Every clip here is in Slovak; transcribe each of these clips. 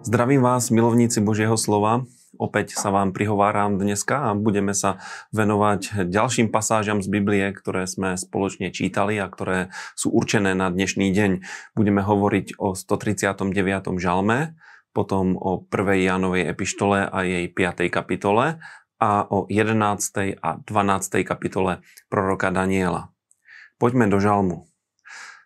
Zdravím vás, milovníci Božieho slova. Opäť sa vám prihováram dneska a budeme sa venovať ďalším pasážam z Biblie, ktoré sme spoločne čítali a ktoré sú určené na dnešný deň. Budeme hovoriť o 139. žalme, potom o 1. Jánovej epištole a jej 5. kapitole a o 11. a 12. kapitole proroka Daniela. Poďme do žalmu.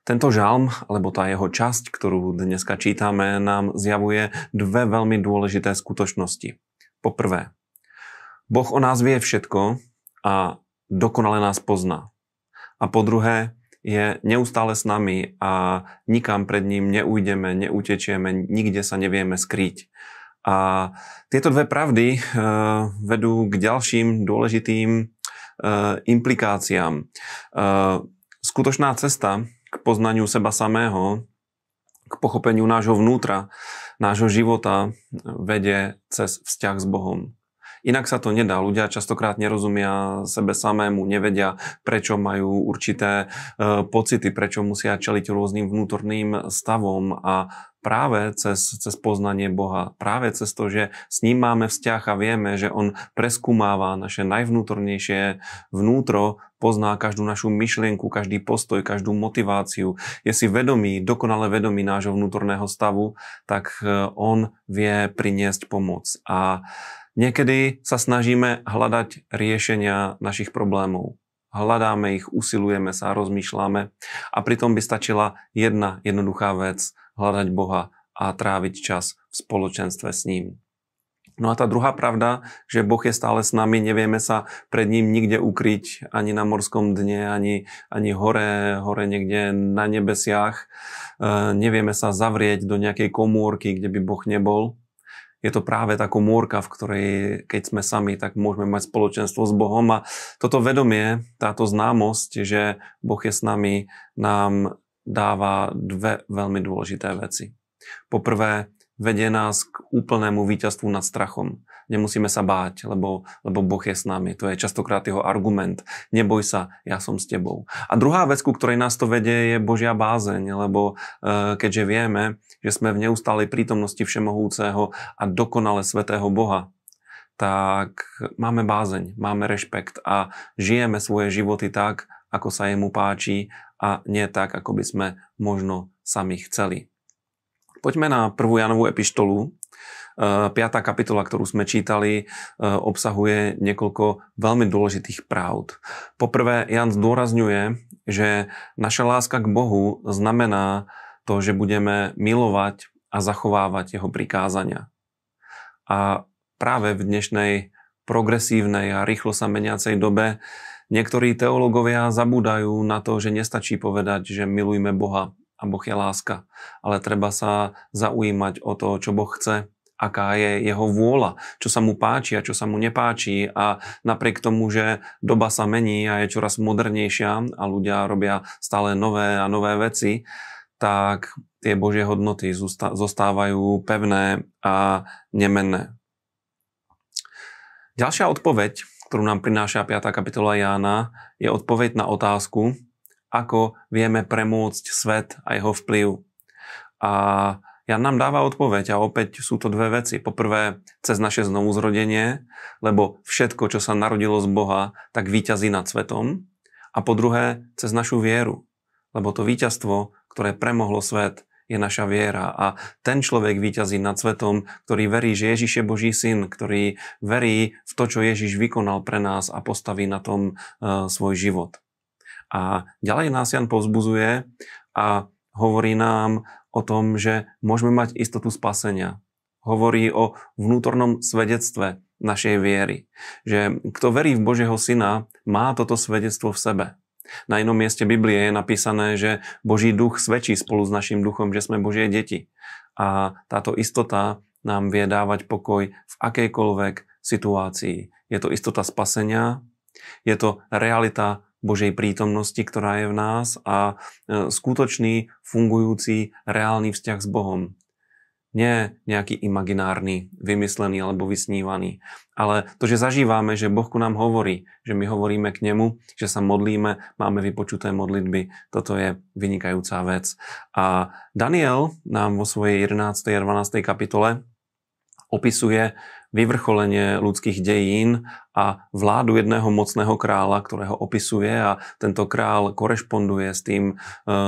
Tento žalm, alebo tá jeho časť, ktorú dneska čítame, nám zjavuje dve veľmi dôležité skutočnosti. Poprvé, Boh o nás vie všetko a dokonale nás pozná. A po druhé, je neustále s nami a nikam pred ním neujdeme, neutečieme, nikde sa nevieme skryť. A tieto dve pravdy e, vedú k ďalším dôležitým e, implikáciám. E, skutočná cesta k poznaniu seba samého, k pochopeniu nášho vnútra, nášho života vedie cez vzťah s Bohom. Inak sa to nedá. Ľudia častokrát nerozumia sebe samému, nevedia, prečo majú určité e, pocity, prečo musia čeliť rôznym vnútorným stavom a práve cez, cez poznanie Boha, práve cez to, že s ním máme vzťah a vieme, že on preskúmáva naše najvnútornejšie vnútro, pozná každú našu myšlienku, každý postoj, každú motiváciu, je si vedomý, dokonale vedomý nášho vnútorného stavu, tak e, on vie priniesť pomoc. A Niekedy sa snažíme hľadať riešenia našich problémov. Hľadáme ich, usilujeme sa, rozmýšľame a pritom by stačila jedna jednoduchá vec, hľadať Boha a tráviť čas v spoločenstve s ním. No a tá druhá pravda, že Boh je stále s nami, nevieme sa pred ním nikde ukryť, ani na morskom dne, ani, ani hore, hore niekde na nebesiach. E, nevieme sa zavrieť do nejakej komórky, kde by Boh nebol je to práve tá komórka, v ktorej keď sme sami, tak môžeme mať spoločenstvo s Bohom a toto vedomie, táto známosť, že Boh je s nami, nám dáva dve veľmi dôležité veci. Poprvé, vedie nás k úplnému víťazstvu nad strachom. Nemusíme sa báť, lebo, lebo Boh je s nami. To je častokrát jeho argument. Neboj sa, ja som s tebou. A druhá vec, ku ktorej nás to vedie, je Božia bázeň, lebo e, keďže vieme, že sme v neustálej prítomnosti Všemohúceho a dokonale Svetého Boha, tak máme bázeň, máme rešpekt a žijeme svoje životy tak, ako sa jemu páči a nie tak, ako by sme možno sami chceli. Poďme na 1. Janovú epištolu. 5. E, kapitola, ktorú sme čítali, e, obsahuje niekoľko veľmi dôležitých pravd. Poprvé, Jan zdôrazňuje, že naša láska k Bohu znamená to, že budeme milovať a zachovávať jeho prikázania. A práve v dnešnej progresívnej a rýchlo sa meniacej dobe niektorí teológovia zabúdajú na to, že nestačí povedať, že milujme Boha a Boh je láska. Ale treba sa zaujímať o to, čo Boh chce, aká je jeho vôľa, čo sa mu páči a čo sa mu nepáči a napriek tomu, že doba sa mení a je čoraz modernejšia a ľudia robia stále nové a nové veci, tak tie Božie hodnoty zostávajú pevné a nemenné. Ďalšia odpoveď, ktorú nám prináša 5. kapitola Jána, je odpoveď na otázku, ako vieme premôcť svet a jeho vplyv. A Jan nám dáva odpoveď a opäť sú to dve veci. Poprvé, cez naše znovuzrodenie, lebo všetko, čo sa narodilo z Boha, tak výťazí nad svetom. A po druhé, cez našu vieru, lebo to víťazstvo, ktoré premohlo svet, je naša viera. A ten človek výťazí nad svetom, ktorý verí, že Ježiš je Boží syn, ktorý verí v to, čo Ježiš vykonal pre nás a postaví na tom uh, svoj život. A ďalej nás Jan povzbuzuje a hovorí nám o tom, že môžeme mať istotu spasenia. Hovorí o vnútornom svedectve našej viery. Že kto verí v Božieho Syna, má toto svedectvo v sebe. Na inom mieste Biblie je napísané, že Boží duch svedčí spolu s našim duchom, že sme Božie deti. A táto istota nám vie dávať pokoj v akejkoľvek situácii. Je to istota spasenia, je to realita Božej prítomnosti, ktorá je v nás a e, skutočný, fungujúci, reálny vzťah s Bohom. Nie nejaký imaginárny, vymyslený alebo vysnívaný, ale to, že zažívame, že Boh ku nám hovorí, že my hovoríme k nemu, že sa modlíme, máme vypočuté modlitby, toto je vynikajúca vec. A Daniel nám vo svojej 11. a 12. kapitole opisuje vyvrcholenie ľudských dejín a vládu jedného mocného kráľa, ktorého opisuje a tento král korešponduje s tým e,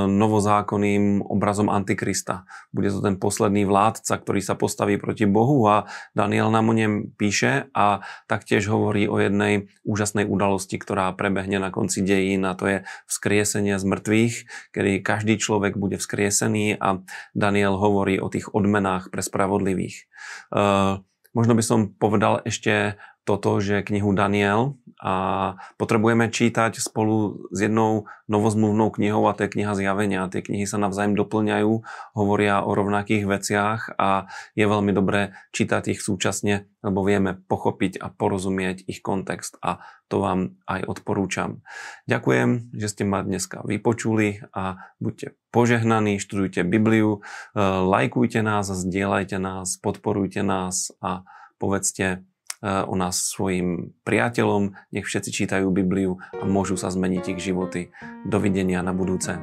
novozákonným obrazom Antikrista. Bude to ten posledný vládca, ktorý sa postaví proti Bohu a Daniel nám o ňom píše a taktiež hovorí o jednej úžasnej udalosti, ktorá prebehne na konci dejín a to je vzkriesenie z mŕtvych, kedy každý človek bude vzkriesený a Daniel hovorí o tých odmenách pre spravodlivých. E, Možno by som povedal ešte toto, že knihu Daniel a potrebujeme čítať spolu s jednou novozmluvnou knihou a to je kniha Zjavenia. Tie knihy sa navzájom doplňajú, hovoria o rovnakých veciach a je veľmi dobré čítať ich súčasne, lebo vieme pochopiť a porozumieť ich kontext a to vám aj odporúčam. Ďakujem, že ste ma dneska vypočuli a buďte požehnaní, študujte Bibliu, e, lajkujte nás, zdieľajte nás, podporujte nás a povedzte o nás svojim priateľom, nech všetci čítajú Bibliu a môžu sa zmeniť ich životy. Dovidenia na budúce.